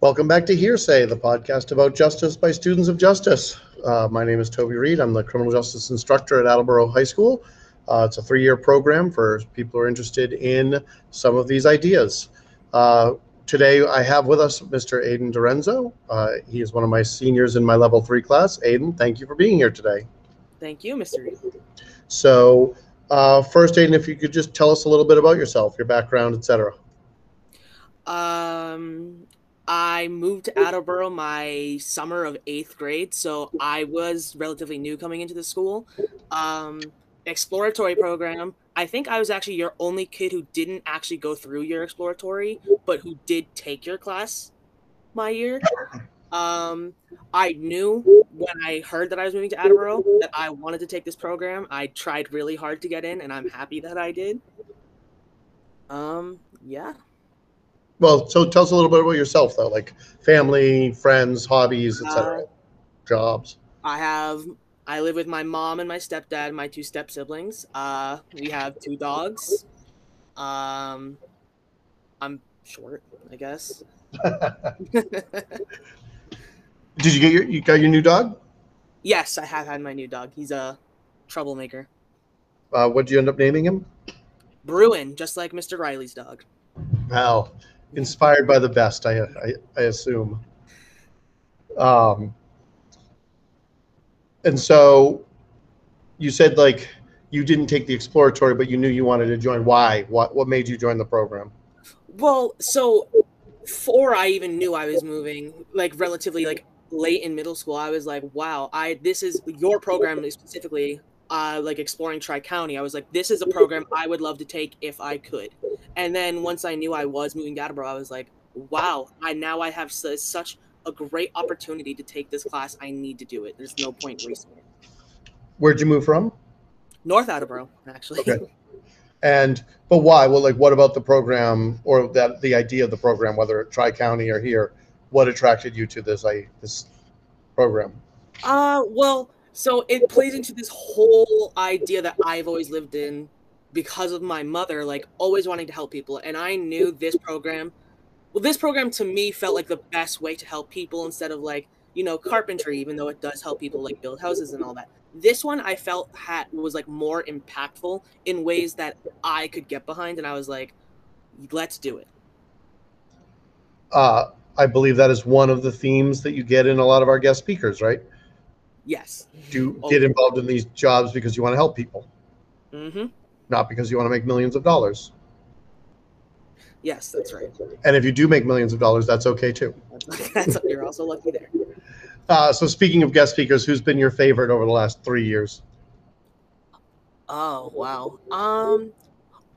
Welcome back to Hearsay, the podcast about justice by students of justice. Uh, my name is Toby Reed. I'm the criminal justice instructor at Attleboro High School. Uh, it's a three year program for people who are interested in some of these ideas. Uh, today, I have with us Mr. Aiden Dorenzo. Uh, he is one of my seniors in my level three class. Aiden, thank you for being here today. Thank you, Mr. Reed. So, uh, first, Aiden, if you could just tell us a little bit about yourself, your background, etc. Um, I moved to Attleboro my summer of eighth grade, so I was relatively new coming into the school. Um, exploratory program. I think I was actually your only kid who didn't actually go through your exploratory, but who did take your class my year. Um, I knew when I heard that I was moving to Attleboro that I wanted to take this program. I tried really hard to get in, and I'm happy that I did. Um, yeah. Well, so tell us a little bit about yourself, though, like family, friends, hobbies, etc., Uh, jobs. I have I live with my mom and my stepdad, my two step siblings. Uh, we have two dogs. Um, I'm short, I guess. Did you get your you got your new dog? yes, I have had my new dog. He's a troublemaker. Uh, what did you end up naming him? Bruin, just like Mr. Riley's dog. Well, inspired by the best, I I, I assume. Um, and so you said like you didn't take the exploratory, but you knew you wanted to join. Why? What what made you join the program? Well, so before I even knew I was moving, like relatively like late in middle school, I was like, wow, I this is your program specifically uh like exploring Tri County. I was like, this is a program I would love to take if I could. And then once I knew I was moving to Attleboro, I was like, wow, I now I have su- such a great opportunity to take this class. I need to do it. There's no point wasting it. Where'd you move from? North Attleboro, actually. Okay. And but why? Well, like what about the program or that the idea of the program, whether at Tri County or here, what attracted you to this I this program? Uh, well, so it plays into this whole idea that I've always lived in because of my mother, like always wanting to help people. And I knew this program, well, this program to me felt like the best way to help people instead of like, you know, carpentry, even though it does help people like build houses and all that. This one I felt had was like more impactful in ways that I could get behind. And I was like, let's do it. Uh, I believe that is one of the themes that you get in a lot of our guest speakers, right? Yes. You get involved in these jobs because you want to help people, Mm-hmm. not because you want to make millions of dollars. Yes, that's right. And if you do make millions of dollars, that's okay too. That's, you're also lucky there. Uh, so speaking of guest speakers, who's been your favorite over the last three years? Oh wow. Um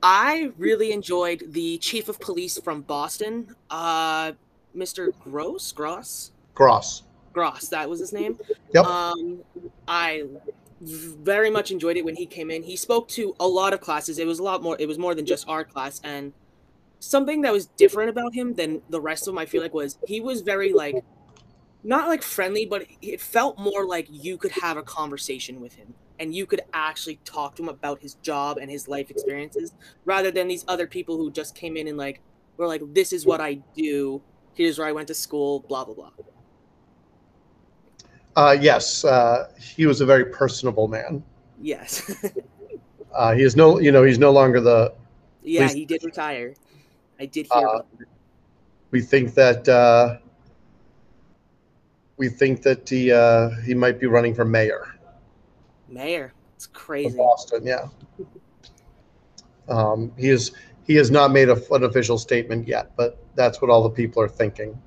I really enjoyed the chief of police from Boston, uh Mr. Gross, Gross, Gross. Gross, that was his name. Yep. Um I very much enjoyed it when he came in. He spoke to a lot of classes. It was a lot more it was more than just our class and something that was different about him than the rest of them I feel like was he was very like not like friendly, but it felt more like you could have a conversation with him and you could actually talk to him about his job and his life experiences rather than these other people who just came in and like were like, this is what I do, here's where I went to school, blah blah blah. Uh, yes, uh, he was a very personable man. Yes. Uh, he is no, you know, he's no longer the. yeah, he did retire. I did hear Uh, about. We think that. Uh, we think that he uh, he might be running for mayor Mayor. It's of crazy. Boston. Yeah. Um, he is. He has not made a, an official statement yet, but that's what all the people are thinking.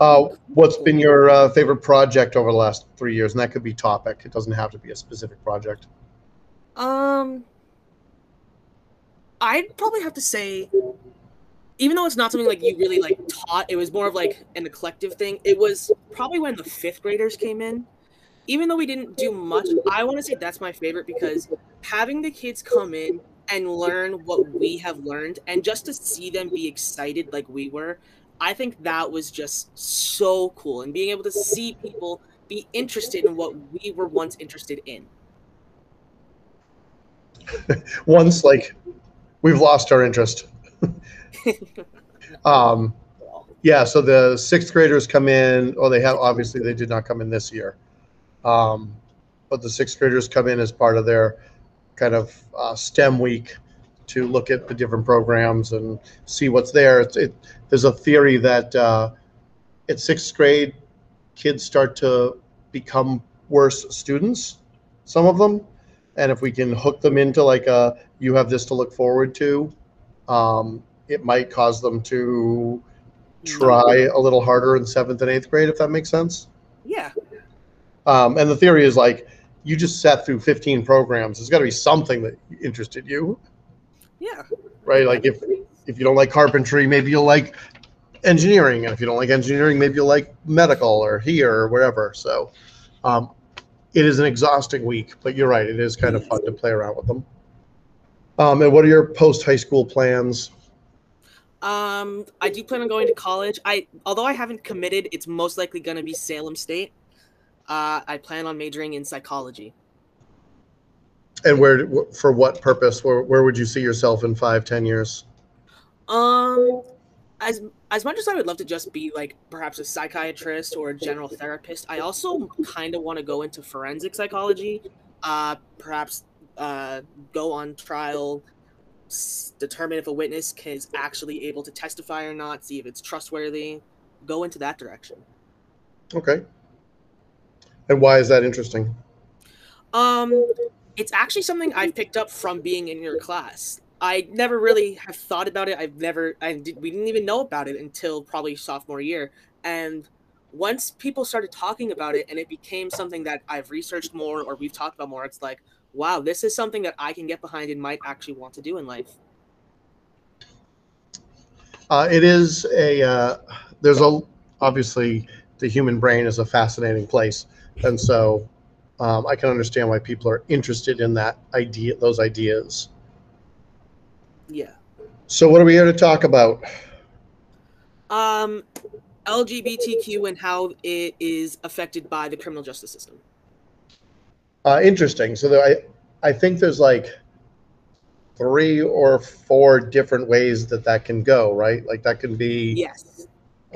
Uh, what's been your uh, favorite project over the last three years? And that could be topic. It doesn't have to be a specific project. Um, I'd probably have to say, even though it's not something like you really like taught, it was more of like an collective thing. It was probably when the fifth graders came in. Even though we didn't do much, I want to say that's my favorite because having the kids come in and learn what we have learned, and just to see them be excited like we were, I think that was just so cool. And being able to see people be interested in what we were once interested in. Once, like, we've lost our interest. um, Yeah, so the sixth graders come in, oh, they have, obviously, they did not come in this year. Um, But the sixth graders come in as part of their kind of uh, STEM week to look at the different programs and see what's there. It's- It, there's a theory that uh, at sixth grade, kids start to become worse students, some of them. And if we can hook them into like a, you have this to look forward to, um, it might cause them to try a little harder in seventh and eighth grade, if that makes sense. Yeah. Um, and the theory is like, you just sat through 15 programs. There's got to be something that interested you, Yeah. right? Like if if you don't like carpentry, maybe you'll like engineering, and if you don't like engineering, maybe you'll like medical or here or wherever. So, um, it is an exhausting week, but you're right. It is kind of fun to play around with them. Um, and what are your post high school plans? Um, I do plan on going to college. I although I haven't committed, it's most likely going to be Salem State. Uh, I plan on majoring in psychology. And where, for what purpose? Where, where would you see yourself in five, ten years? Um, as as much as I would love to just be like perhaps a psychiatrist or a general therapist, I also kind of want to go into forensic psychology. Uh, perhaps uh, go on trial, s- determine if a witness is actually able to testify or not, see if it's trustworthy. Go into that direction. Okay. And why is that interesting? Um, it's actually something I've picked up from being in your class. I never really have thought about it. I've never, I did, we didn't even know about it until probably sophomore year. And once people started talking about it and it became something that I've researched more or we've talked about more, it's like, wow, this is something that I can get behind and might actually want to do in life. Uh, it is a, uh, there's a, obviously, the human brain is a fascinating place. And so um, I can understand why people are interested in that idea, those ideas. Yeah. So, what are we here to talk about? Um, LGBTQ and how it is affected by the criminal justice system. Uh, interesting. So, there, I, I think there's like three or four different ways that that can go, right? Like that can be. Yes.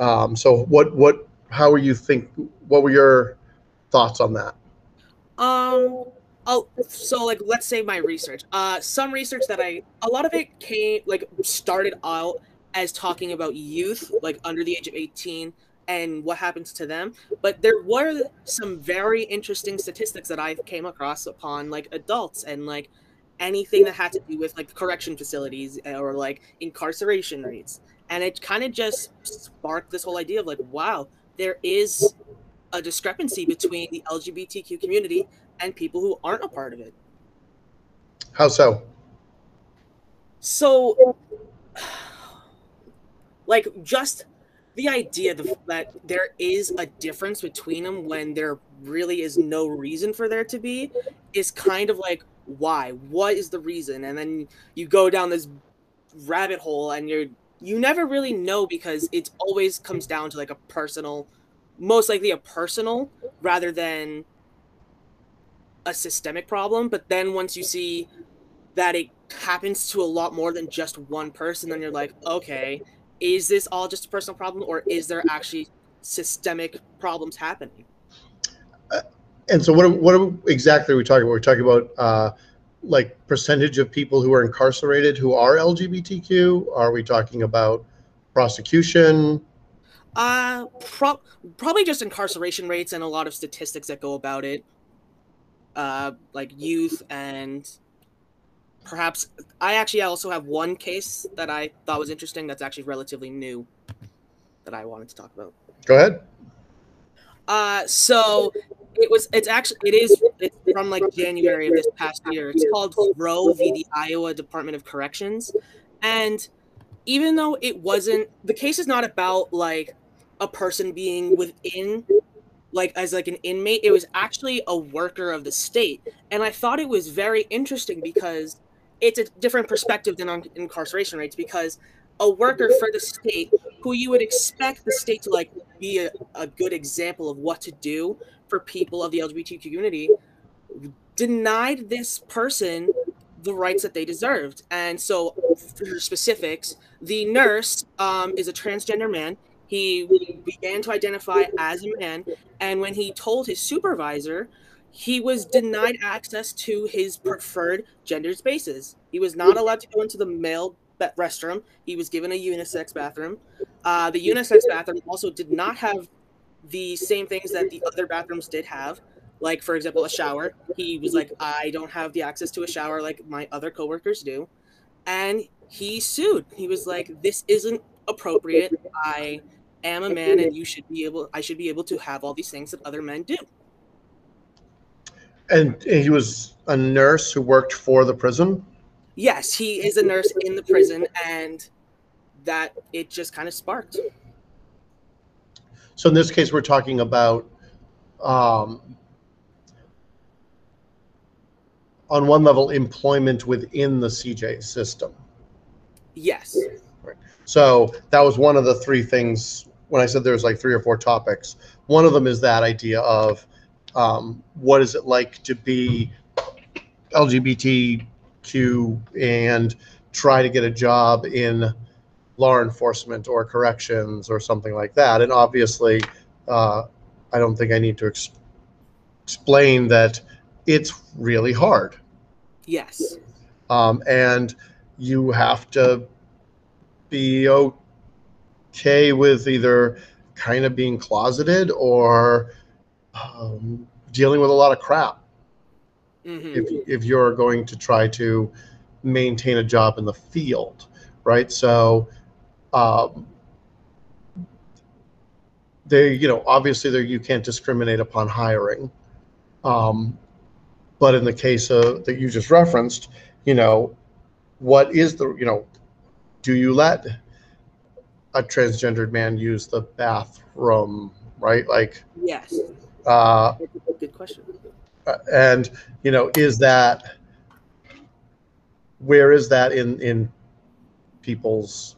Um, so, what, what, how are you think? What were your thoughts on that? Um. Oh, so like, let's say my research. Uh, some research that I, a lot of it came like started out as talking about youth, like under the age of eighteen, and what happens to them. But there were some very interesting statistics that I came across upon like adults and like anything that had to do with like correction facilities or like incarceration rates. And it kind of just sparked this whole idea of like, wow, there is a discrepancy between the LGBTQ community and people who aren't a part of it. How so? So, like, just the idea that there is a difference between them when there really is no reason for there to be is kind of like, why? What is the reason? And then you go down this rabbit hole and you're you never really know because it always comes down to like a personal most likely a personal rather than a systemic problem. But then once you see that it happens to a lot more than just one person, then you're like, okay, is this all just a personal problem or is there actually systemic problems happening? And so, what what exactly are we talking about? We're talking about uh, like percentage of people who are incarcerated who are LGBTQ. Are we talking about prosecution? Uh, pro- probably just incarceration rates and a lot of statistics that go about it. Uh, like youth and perhaps I actually also have one case that I thought was interesting that's actually relatively new that I wanted to talk about. Go ahead. Uh, so it was it's actually it is it's from like January of this past year. It's called Roe v. the Iowa Department of Corrections, and even though it wasn't the case is not about like a person being within like as like an inmate it was actually a worker of the state. And i thought it was very interesting because it's a different perspective than on incarceration rates because a worker for the state who you would expect the state to like be a, a good example of what to do for people of the lgbtq community denied this person the rights that they deserved. And so for specifics the nurse um, is a transgender man he began to identify as a man. And when he told his supervisor, he was denied access to his preferred gender spaces. He was not allowed to go into the male restroom. He was given a unisex bathroom. Uh, the unisex bathroom also did not have the same things that the other bathrooms did have. Like, for example, a shower. He was like, I don't have the access to a shower like my other coworkers do. And he sued. He was like, This isn't appropriate. I am a man and you should be able I should be able to have all these things that other men do. And he was a nurse who worked for the prison? Yes, he is a nurse in the prison and that it just kind of sparked. So in this case, we're talking about um, on one level employment within the CJ system. Yes. So that was one of the three things when I said there's like three or four topics. One of them is that idea of um, what is it like to be LGBTQ and try to get a job in law enforcement or corrections or something like that. And obviously, uh, I don't think I need to ex- explain that it's really hard. Yes. Um, and you have to be okay with either kind of being closeted or um, dealing with a lot of crap Mhm. if, if you're going to try to maintain a job in the field, right? So, um, they, you know, obviously there you can't discriminate upon hiring. Um, but in the case of that you just referenced, you know, what is the, you know, do you let a transgendered man use the bathroom, right? Like, Yes. uh, That's a good question. uh, and you know is that where is that in in people's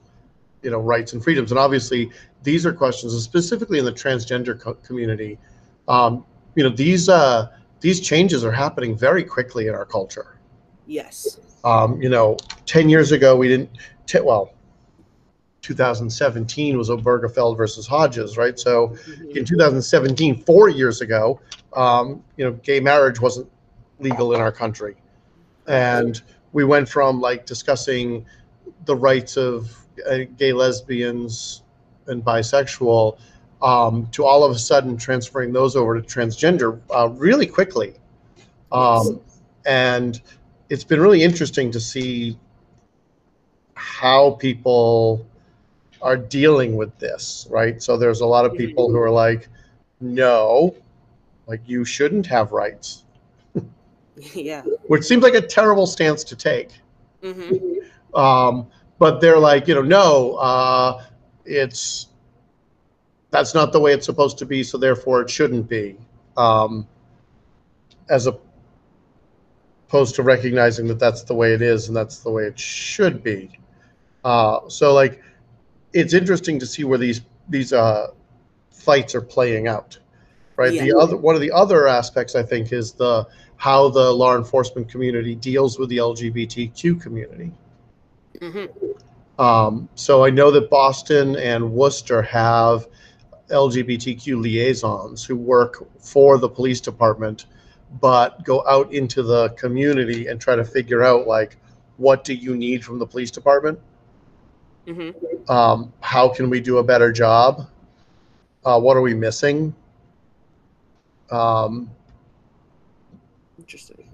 you know rights and freedoms and obviously these are questions and specifically in the transgender co- community um, you know these uh these changes are happening very quickly in our culture Yes. um, you know 10 years ago we didn't t- well 2017 was obergefell versus hodges right? So Mhm. in 2017, four years ago, um, you know, gay marriage wasn't legal in our country, and we went from like discussing the rights of uh, gay lesbians and bisexual um, to all of a sudden transferring those over to transgender uh, really quickly, um, and it's been really interesting to see how people are dealing with this, right? So there's a lot of people who are like, no, like you shouldn't have rights, yeah. which seems like a terrible stance to take. hmm Um, but they're like, you know, no, uh, it's that's not the way it's supposed to be, so therefore it shouldn't be. Um, as opposed to recognizing that that's the way it is and that's the way it should be. Uh, so like, it's interesting to see where these these uh, fights are playing out, right? The other one of the other aspects I think is the how the law enforcement community deals with the LGBTQ community. hmm Um, so I know that Boston and Worcester have LGBTQ liaisons who work for the police department, but go out into the community and try to figure out like, what do you need from the police department? Hmm Um, how can we do a better job? Uh, what are we missing? Um, Interesting.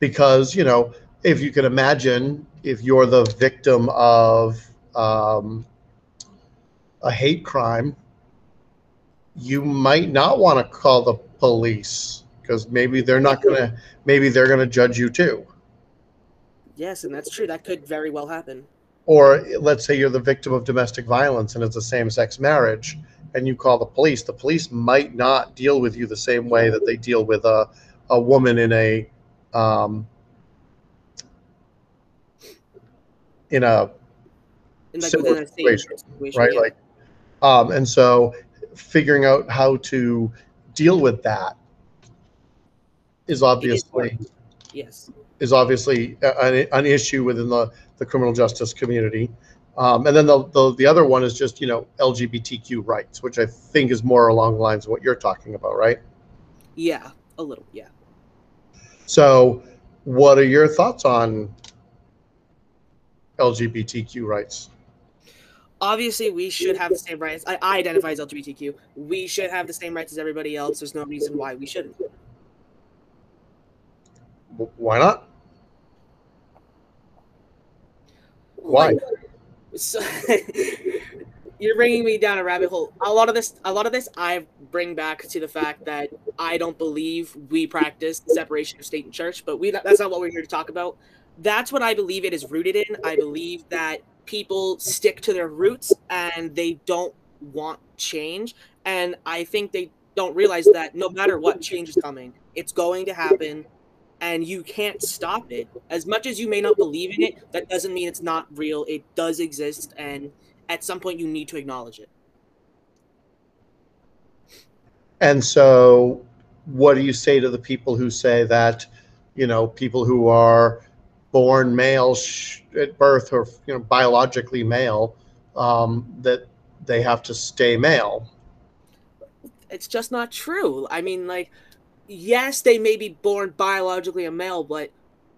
because you know if you can imagine if you're the victim of um, a hate crime you might not want to call the police because maybe they're not going to maybe they're going to judge you too Yes, and that's true. That could very well happen. Or let's say you're the victim of domestic violence and it's a same-sex marriage and you call the police the police might not deal with you the same way that they deal with a, a woman in a um, in a And like Similar situation, situation, right yeah. like um, and so figuring out how to deal with that is obviously yes. is obviously an, an issue within the, the criminal justice community Um, and then the, the the other one is just you know LGBTQ rights, which I think is more along the lines of what you're talking about, right? Yeah, a little. Yeah. So, what are your thoughts on LGBTQ rights? Obviously, we should have the same rights. I, I identify as LGBTQ. We should have the same rights as everybody else. There's no reason why we shouldn't. Why not? Why? So, you're bringing me down a rabbit hole. A lot of this, a lot of this, I bring back to the fact that I don't believe we practice the separation of state and church. But we that's not what we're here to talk about. That's what I believe it is rooted in. I believe that people stick to their roots and they don't want change. And I think they don't realize that no matter what change is coming, it's going to happen and you can't stop it. As much as you may not believe in it, that doesn't mean it's not real. It does exist, and at some point, you need to acknowledge it. And so, what do you say to the people who say that, you know, people who are born male at birth or you know biologically male, um, that they have to stay male? It's just not true. I mean, like, yes, they may be born biologically a male, but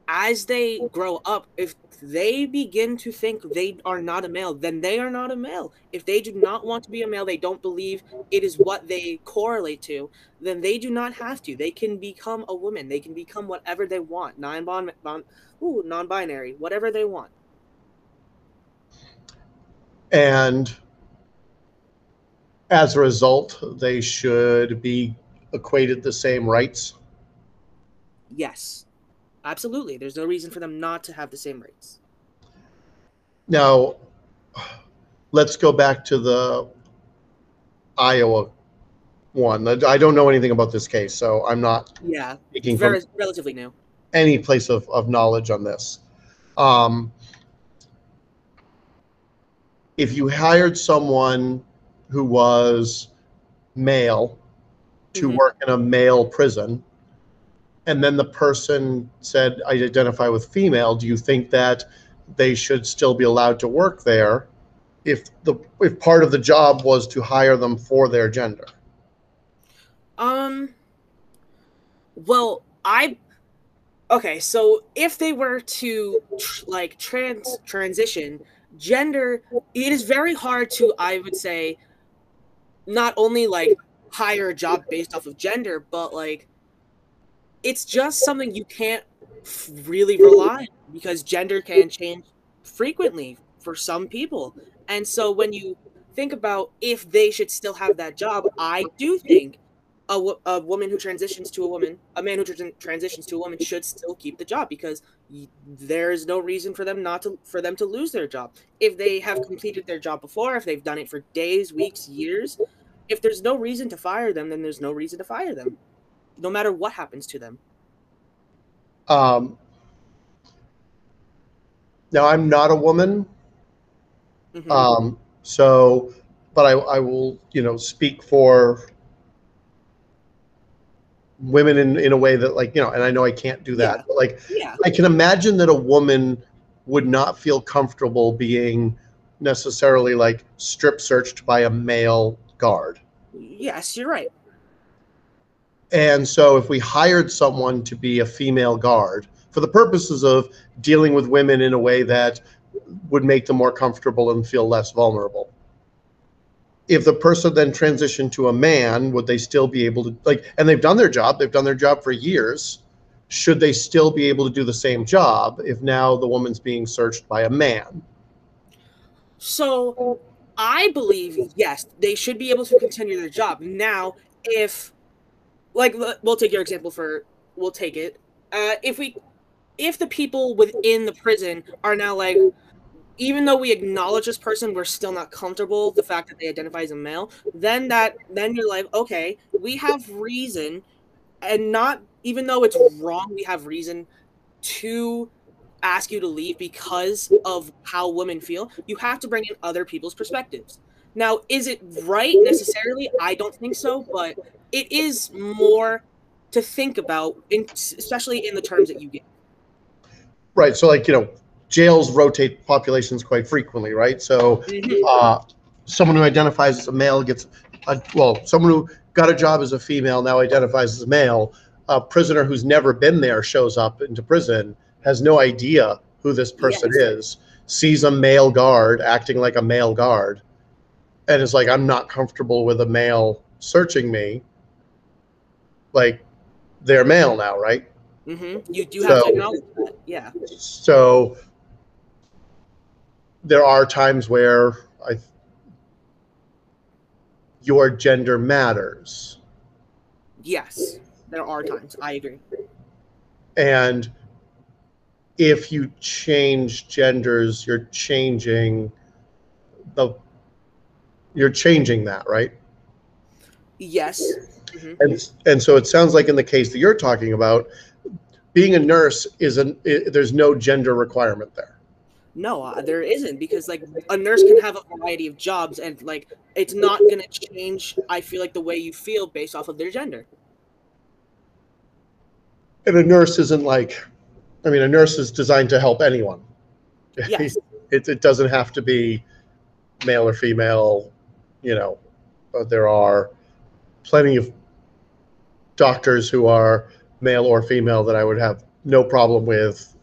as they grow up, if they begin to think they are not a male, then they are not a male. If they do not want to be a male, they don't believe it is what they correlate to, then they do not have to. They can become a woman. They can become whatever they want. Non-bon, bon, ooh, non-binary, whatever they want. And as a result, they should be equated the same rights. Yes, absolutely. There's no reason for them not to have the same rights. Now, let's go back to the Iowa one. I don't know anything about this case, so I'm not Yeah, speaking from very relatively new. any place of, of knowledge on this. Um, if you hired someone who was male to Mhm. work in a male prison, and then the person said, I identify with female, do you think that they should still be allowed to work there if the if part of the job was to hire them for their gender? Um. Well, I. Okay, so if they were to tr- like trans transition gender, it is very hard to I would say, not only like hire a job based off of gender, but like, it's just something you can't really rely on because gender can change frequently for some people, and so when you think about if they should still have that job, I do think a, a woman who transitions to a woman, a man who tran- transitions to a woman should still keep the job because there is no reason for them not to for them to lose their job. If they have completed their job before, if they've done it for days, weeks, years, if there's no reason to fire them, then there's no reason to fire them, no matter what happens to them. Um, now, I'm not a woman, Mhm. Um, so, but I, I will, you know, speak for women in, in a way that like, you know, and I know I can't do that, Yeah. but like, yeah, I can imagine that a woman would not feel comfortable being necessarily like strip searched by a male guard. yes, you're right. And so if we hired someone to be a female guard for the purposes of dealing with women in a way that would make them more comfortable and feel less vulnerable. If the person then transitioned to a man, would they still be able to like and they've done their job, they've done their job for years. Should they still be able to do the same job if now the woman's being searched by a man? So I believe yes, they should be able to continue their job. Now, if like we'll take your example for we'll take it. Uh, if we if the people within the prison are now like even though we acknowledge this person we're still not comfortable the fact that they identify as a male then that then you're like okay we have reason and not even though it's wrong we have reason to ask you to leave because of how women feel you have to bring in other people's perspectives now is it right necessarily i don't think so but it is more to think about in, especially in the terms that you get Right. So like, you know, jails rotate populations quite frequently, right? So Mhm. uh, someone who identifies as a male gets, a, well, someone who got a job as a female now identifies as a male. A prisoner who's never been there shows up into prison, has no idea who this person Yes. is, sees a male guard acting like a male guard, and is like, I'm not comfortable with a male searching me. Like, they're male now, right? Mm-hmm. You do have So- to acknowledge that. Yeah. So there are times where I your gender matters. Yes. There are times. I agree. And if you change genders, you're changing the you're changing that, right? Yes. hmm And and so it sounds like in the case that you're talking about, being a nurse isn't i there's no gender requirement there. No, uh, there isn't because like a nurse can have a variety of jobs and like it's not gonna change. I feel like the way you feel based off of their gender. And a nurse isn't like, I mean, a nurse is designed to help anyone. Yes. it, it doesn't have to be male or female, you know, but there are plenty of doctors who are male or female that I would have no problem with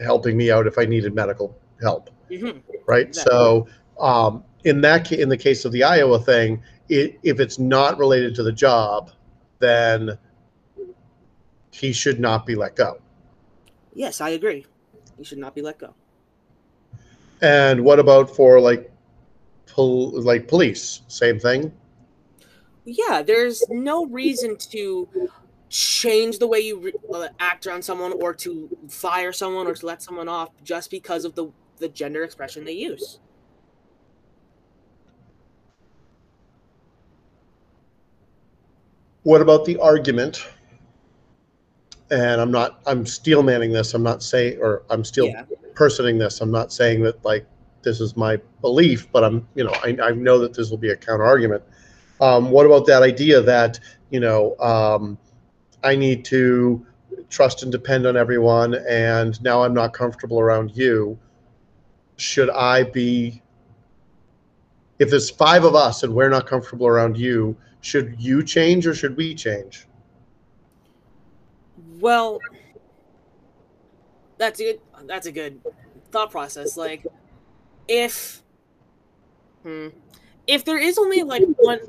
helping me out if I needed medical help hmm right? Exactly. So um, in that in the case of the Iowa thing, it, if it's not related to the job, then he should not be let go. Yes, I agree. You should not be let go. And what about for like pol- like police? Same thing. Yeah, there's no reason to change the way you re- uh, act around someone or to fire someone or to let someone off just because of the the gender expression they use. What about the argument? And I'm not. I'm steel manning this. I'm not saying, or I'm still Yeah. personing this. I'm not saying that like this is my belief, but I'm, you know, I, I know that this will be a counter argument. Um, what about that idea that, you know, um, I need to trust and depend on everyone, and now I'm not comfortable around you. Should I be, if there's five of us and we're not comfortable around you, should you change or should we change? Well, that's a good. That's a good thought process. Like, if, hmm, if there is only like one,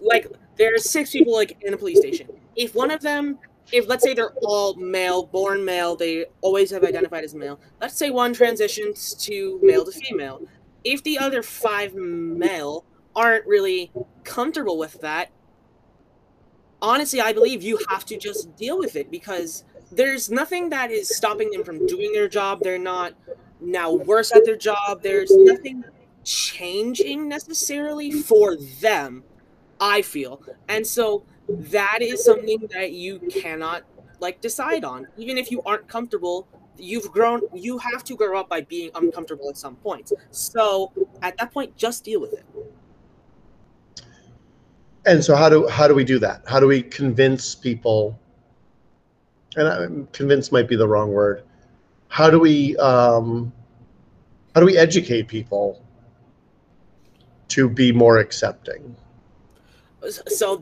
like there's six people like in a police station. If one of them, if let's say they're all male, born male, they always have identified as male. Let's say one transitions to male to female. If the other five male aren't really comfortable with that, honestly, I believe you have to just deal with it because there's nothing that is stopping them from doing their job. They're not now worse at their job. There's nothing changing necessarily for them, I feel. And so that is something that you cannot like decide on. Even if you aren't comfortable, you've grown you have to grow up by being uncomfortable at some point. So at that point just deal with it. And so how do how do we do that? How do we convince people? And I, convince might be the wrong word. How do we um, how do we educate people to be more accepting? so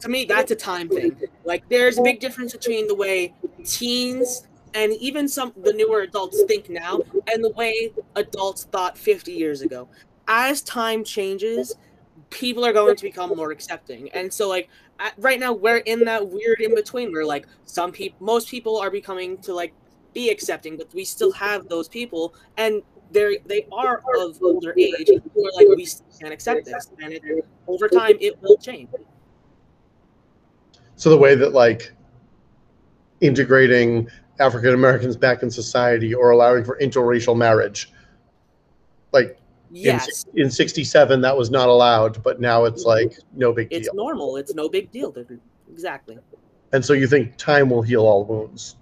to me that's a time thing like there's a big difference between the way teens and even some the newer adults think now and the way adults thought 50 years ago as time changes people are going to become more accepting. And so like at, right now we're in that weird in between where like some people most people are becoming to like be accepting but we still have those people and they're they are of older age who are like we can't accept this. And it, over time it will change. So the way that like integrating African Americans back in society or allowing for interracial marriage, like yes. in '67 that was not allowed, but now it's mm-hmm. like no big it's deal. It's normal it's no big deal exactly. And so you think time will heal all wounds?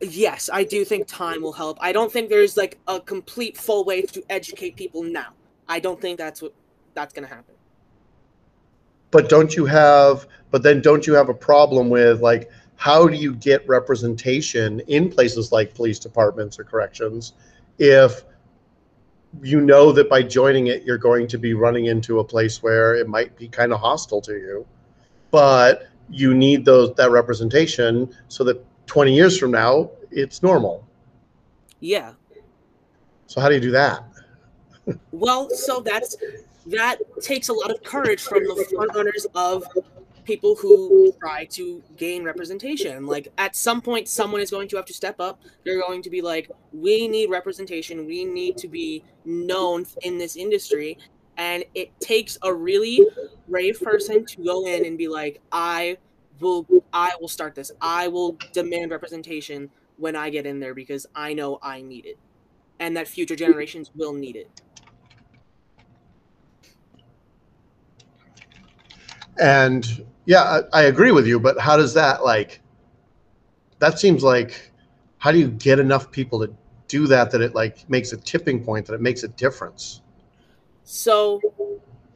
yes i do think time will help. I don't think there's like a complete full way to educate people now. I don't think that's what that's gonna happen. But don't you have but then don't you have a problem with like how do you get representation in places like police departments or corrections if you know that by joining it you're going to be running into a place where it might be kind of hostile to you. But you need those that representation so that 20 years from now it's normal. Yeah. so how do you do that? Well, so that's that takes a lot of courage from the front runners of people who try to gain representation. Like at some point, someone is going to have to step up. They're going to be like, "We need representation. We need to be known in this industry." And it takes a really brave person to go in and be like, "I will, I will start this. I will demand representation when I get in there because I know I need it, and that future generations will need it." And yeah, I, I agree with you, but how does that like? That seems like, how do you get enough people to do that that it like makes a tipping point that it makes a difference? So,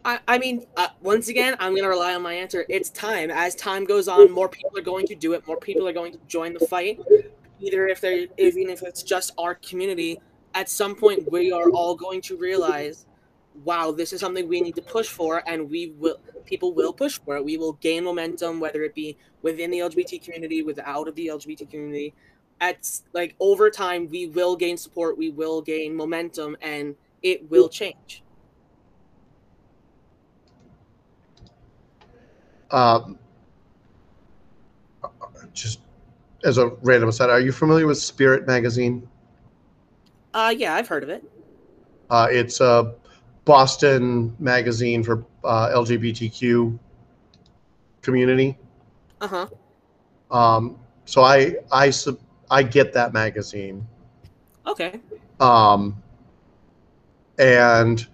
I, I mean, uh, once again, I'm going to rely on my answer. It's time. As time goes on, more people are going to do it. More people are going to join the fight. Either if they're, even if it's just our community, at some point we are all going to realize, wow, this is something we need to push for, and we will. People will push for it. We will gain momentum, whether it be within the LGBT community, without of the LGBT community. At like over time, we will gain support. We will gain momentum, and it will change. Um, just as a random aside, are you familiar with Spirit Magazine? Uh, yeah, I've heard of it. Uh, it's a Boston magazine for uh, LGBTQ community. Uh huh. Um, so I I sub, I get that magazine. Okay. Um, and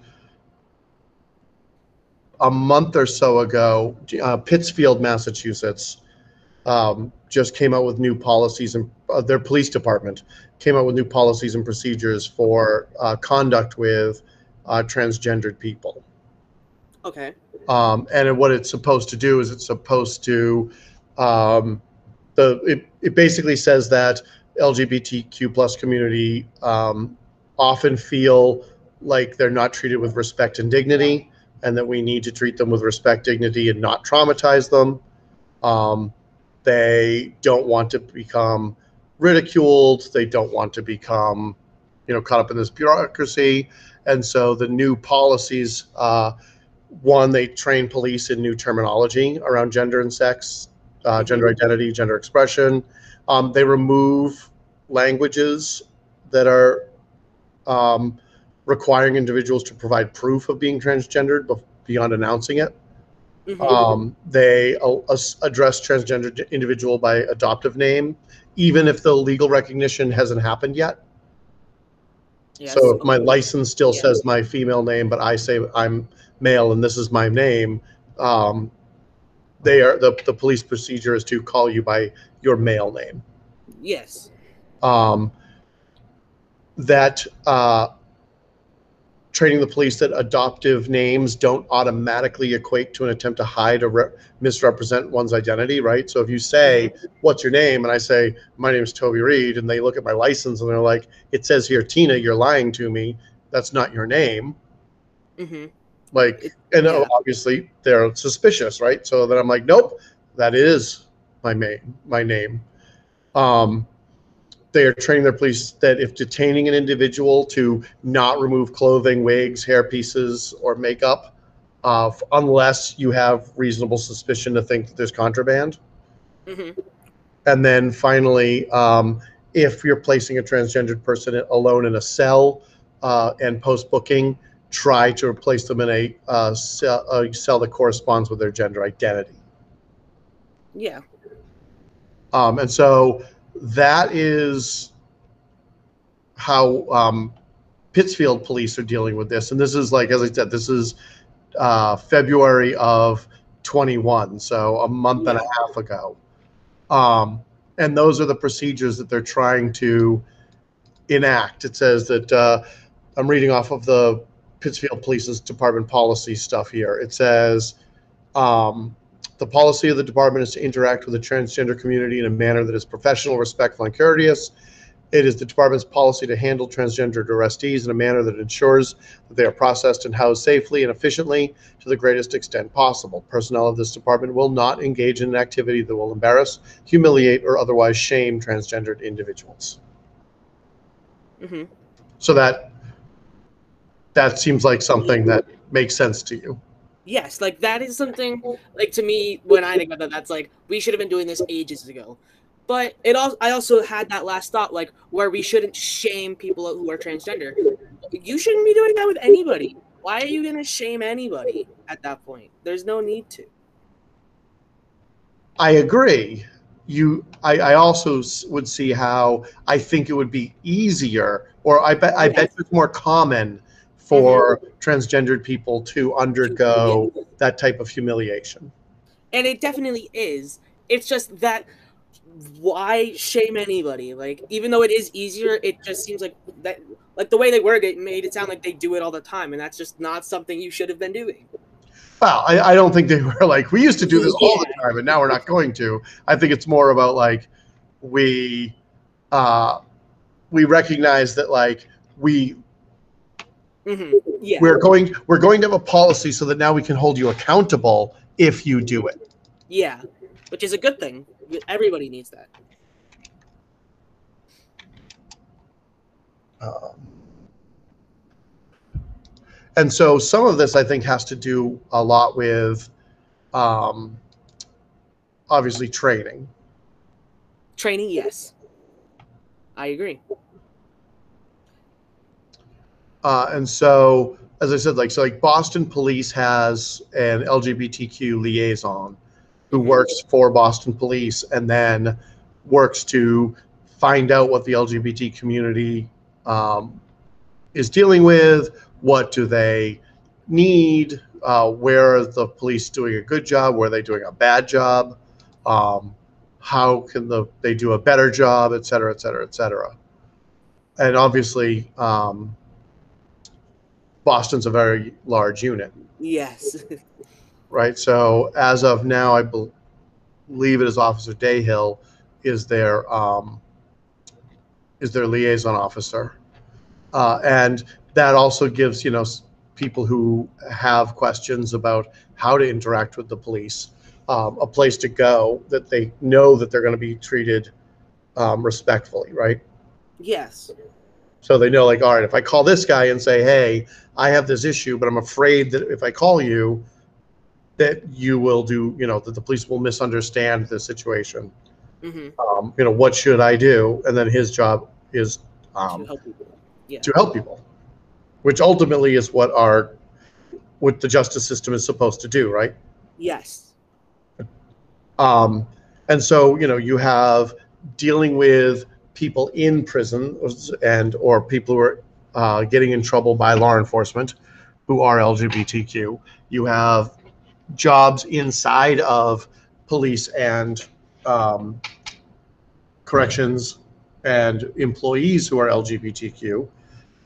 a month or so ago, uh, Pittsfield, Massachusetts, um, just came out with new policies and uh, their police department came out with new policies and procedures for uh, conduct with uh, transgendered people. Okay. Um, and what it's supposed to do is it's supposed to um, the it, it basically says that LGBTQ plus community um, often feel like they're not treated with respect and dignity, and that we need to treat them with respect, dignity, and not traumatize them. Um, they don't want to become ridiculed. They don't want to become, you know, caught up in this bureaucracy. And so the new policies, uh, one, they train police in new terminology around gender and sex, uh, gender identity, gender expression. Um, they remove languages that are um, requiring individuals to provide proof of being transgendered beyond announcing it. Mhm. Um, they uh, address transgender individual by adoptive name, even if the legal recognition hasn't happened yet. Yes. So if my license still Yeah. says my female name, but I say I'm male and this is my name, um, they are the, the police procedure is to call you by your male name. yes. Um, that uh, training the police that adoptive names don't automatically equate to an attempt to hide or re- misrepresent one's identity, right? So if you say, "What's your name?" and I say, "My name is Toby Reed," and they look at my license and they're like, "It says here Tina, you're lying to me. That's not your name." hmm Like, and yeah. obviously they're suspicious, right? So then I'm like, "Nope, that is my name. My name." Um, they are training their police that if detaining an individual to not remove clothing, wigs, hair pieces, or makeup, uh, unless you have reasonable suspicion to think that there's contraband. hmm And then finally, um, if you're placing a transgendered person alone in a cell uh, and post booking, try to place them in a, uh, cell, a cell that corresponds with their gender identity. Yeah. Um, and so that is how um, Pittsfield police are dealing with this. And this is like, as I said, this is uh, February of 21, so a month and a half ago. Um, and those are the procedures that they're trying to enact. It says that uh, I'm reading off of the Pittsfield Police's Department policy stuff here. It says, um, the policy of the department is to interact with the transgender community in a manner that is professional, respectful, and courteous. It is the department's policy to handle transgender arrestees in a manner that ensures that they are processed and housed safely and efficiently to the greatest extent possible. Personnel of this department will not engage in an activity that will embarrass, humiliate, or otherwise shame transgendered individuals. hmm So that that seems like something that makes sense to you. Yes, like that is something like to me when I think about that, that's like we should have been doing this ages ago. But it also I also had that last thought like where we shouldn't shame people who are transgender. You shouldn't be doing that with anybody. Why are you gonna shame anybody at that point? There's no need to. I agree. You, I, I also would see how I think it would be easier, or I bet, I bet it's more common for transgendered people to undergo that type of humiliation. And it definitely is. It's just that why shame anybody? Like even though it is easier, it just seems like that like the way they word it made it sound like they do it all the time, and that's just not something you should have been doing. Well, I, I don't think they were like, we used to do this all the time, and now we're not going to. I think it's more about like we uh, we recognize that like we hmm Yeah. we're going we're going to have a policy so that now we can hold you accountable if you do it. Yeah, which is a good thing. Everybody needs that. Um, and so some of this I think has to do a lot with um, obviously training. Training, yes. I agree. Uh, and so, as I said, like so, like Boston Police has an LGBTQ liaison who Mhm. works for Boston Police and then works to find out what the LGBT community um, is dealing with. What do they need? Uh, where are the police doing a good job? Where are they doing a bad job? Um, how can the they do a better job, et cetera, et cetera, et cetera. And obviously, um, Boston's a very large unit, Yes. right? So as of now, I believe it is Officer Dayhill is their um, is their liaison officer, uh, and that also gives you know people who have questions about how to interact with the police um, a place to go that they know that they're going to be treated um, respectfully, right? yes. So they know, like, all right, if I call this guy and say, hey, I have this issue, but I'm afraid that if I call you, that you will do, you know, that the police will misunderstand the situation. hmm Um, you know, what should I do? And then his job is to um, help people. Yeah. to help people, which ultimately is what our what the justice system is supposed to do, right? Yes. Um, and so, you know, you have dealing with people in prison and or people who are uh, getting in trouble by law enforcement who are LGBTQ. You have jobs inside of police and um, corrections and employees who are LGBTQ.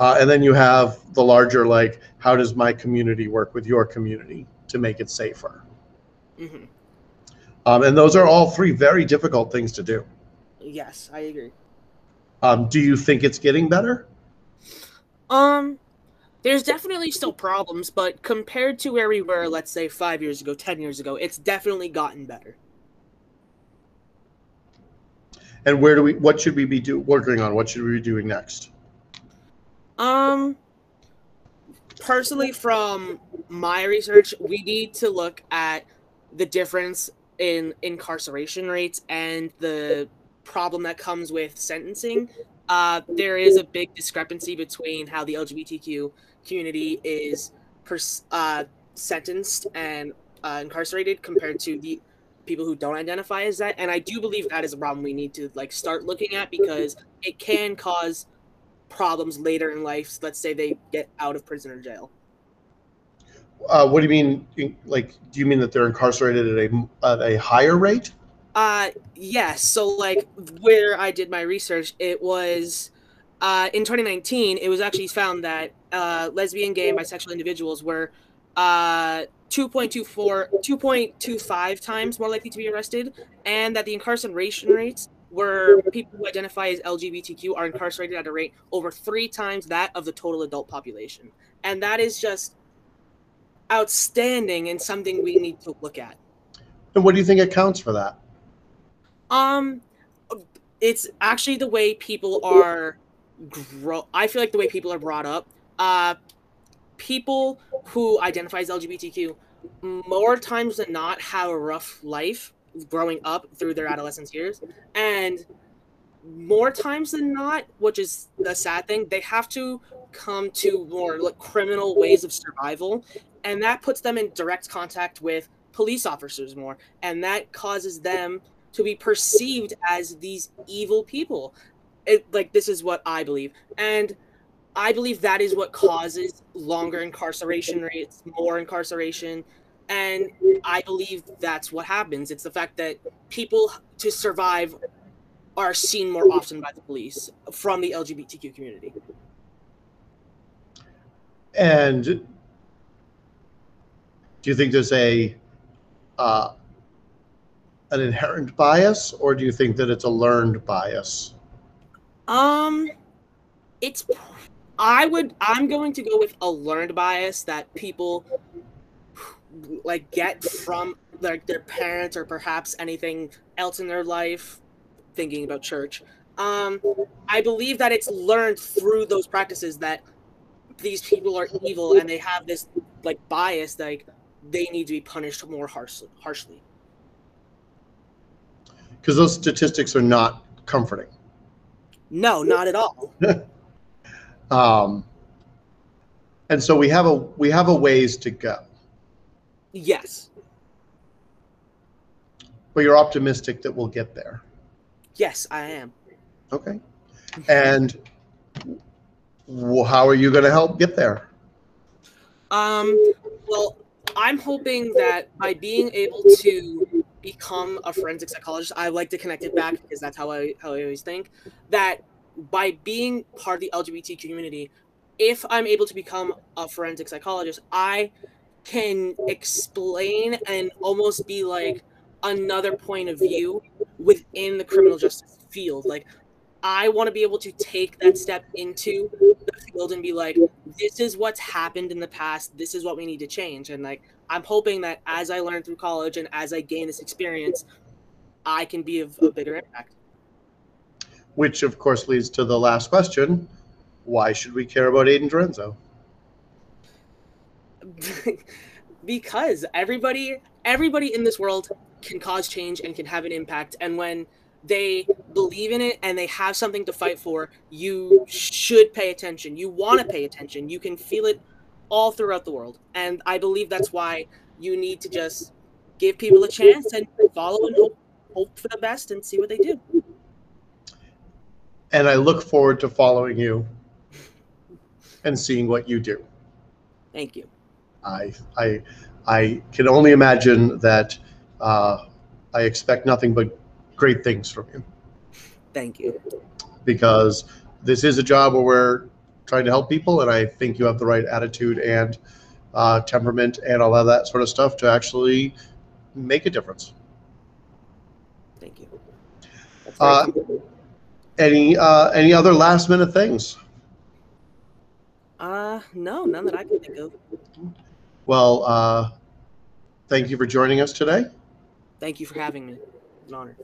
Uh, and then you have the larger, like, how does my community work with your community to make it safer? hmm Um, and those are all three very difficult things to do. Yes, I agree. Um, do you think it's getting better? Um, there's definitely still problems, but compared to where we were, let's say five years ago, ten years ago, it's definitely gotten better. And where do we? What should we be do, working on? What should we be doing next? Um, personally, from my research, we need to look at the difference in incarceration rates and the problem that comes with sentencing. Uh, there is a big discrepancy between how the LGBTQ community is pers- uh, sentenced and uh, incarcerated compared to the people who don't identify as that. And I do believe that is a problem we need to like start looking at because it can cause problems later in life. Let's say they get out of prison or jail. Uh, what do you mean? Like, do you mean that they're incarcerated at a at a higher rate? Uh, yes. So, like, where I did my research, it was uh, in 2019, it was actually found that uh, lesbian, gay, and bisexual individuals were uh, 2.24, 2.25 times more likely to be arrested, and that the incarceration rates where people who identify as LGBTQ are incarcerated at a rate over three times that of the total adult population. And that is just outstanding and something we need to look at. And what do you think accounts for that? Um, it's actually the way people are grow. I feel like the way people are brought up. Uh, people who identify as LGBTQ more times than not have a rough life growing up through their adolescence years, and more times than not, which is the sad thing, they have to come to more like criminal ways of survival, and that puts them in direct contact with police officers more, and that causes them to be perceived as these evil people. It, like this is what I believe, and I believe that is what causes longer incarceration rates, more incarceration, and I believe that's what happens. It's the fact that people to survive are seen more often by the police from the LGBTQ community. And do you think there's a uh, an inherent bias, or do you think that it's a learned bias? Um, it's I would I'm going to go with a learned bias that people like get from like their parents or perhaps anything else in their life thinking about church um i believe that it's learned through those practices that these people are evil and they have this like bias like they need to be punished more harsh, harshly because those statistics are not comforting no not at all um and so we have a we have a ways to go Yes. But you're optimistic that we'll get there. Yes, I am. Okay. And how are you going to help get there? Um, well, I'm hoping that by being able to become a forensic psychologist, I like to connect it back because that's how I how I always think that by being part of the LGBT community, if I'm able to become a forensic psychologist, I can explain and almost be like another point of view within the criminal justice field. Like, I want to be able to take that step into the field and be like, this is what's happened in the past. This is what we need to change. And like, I'm hoping that as I learn through college and as I gain this experience, I can be of a bigger impact. Which, of course, leads to the last question why should we care about Aiden Dorenzo? because everybody everybody in this world can cause change and can have an impact and when they believe in it and they have something to fight for you should pay attention you want to pay attention you can feel it all throughout the world and i believe that's why you need to just give people a chance and follow and hope, hope for the best and see what they do and i look forward to following you and seeing what you do thank you I, I, I can only imagine that uh, I expect nothing but great things from you. Thank you. Because this is a job where we're trying to help people, and I think you have the right attitude and uh, temperament and all of that sort of stuff to actually make a difference. Thank you. Uh, any uh, any other last minute things? Uh, no, none that I can think of. Well, uh, thank you for joining us today. Thank you for having me. It's an honor.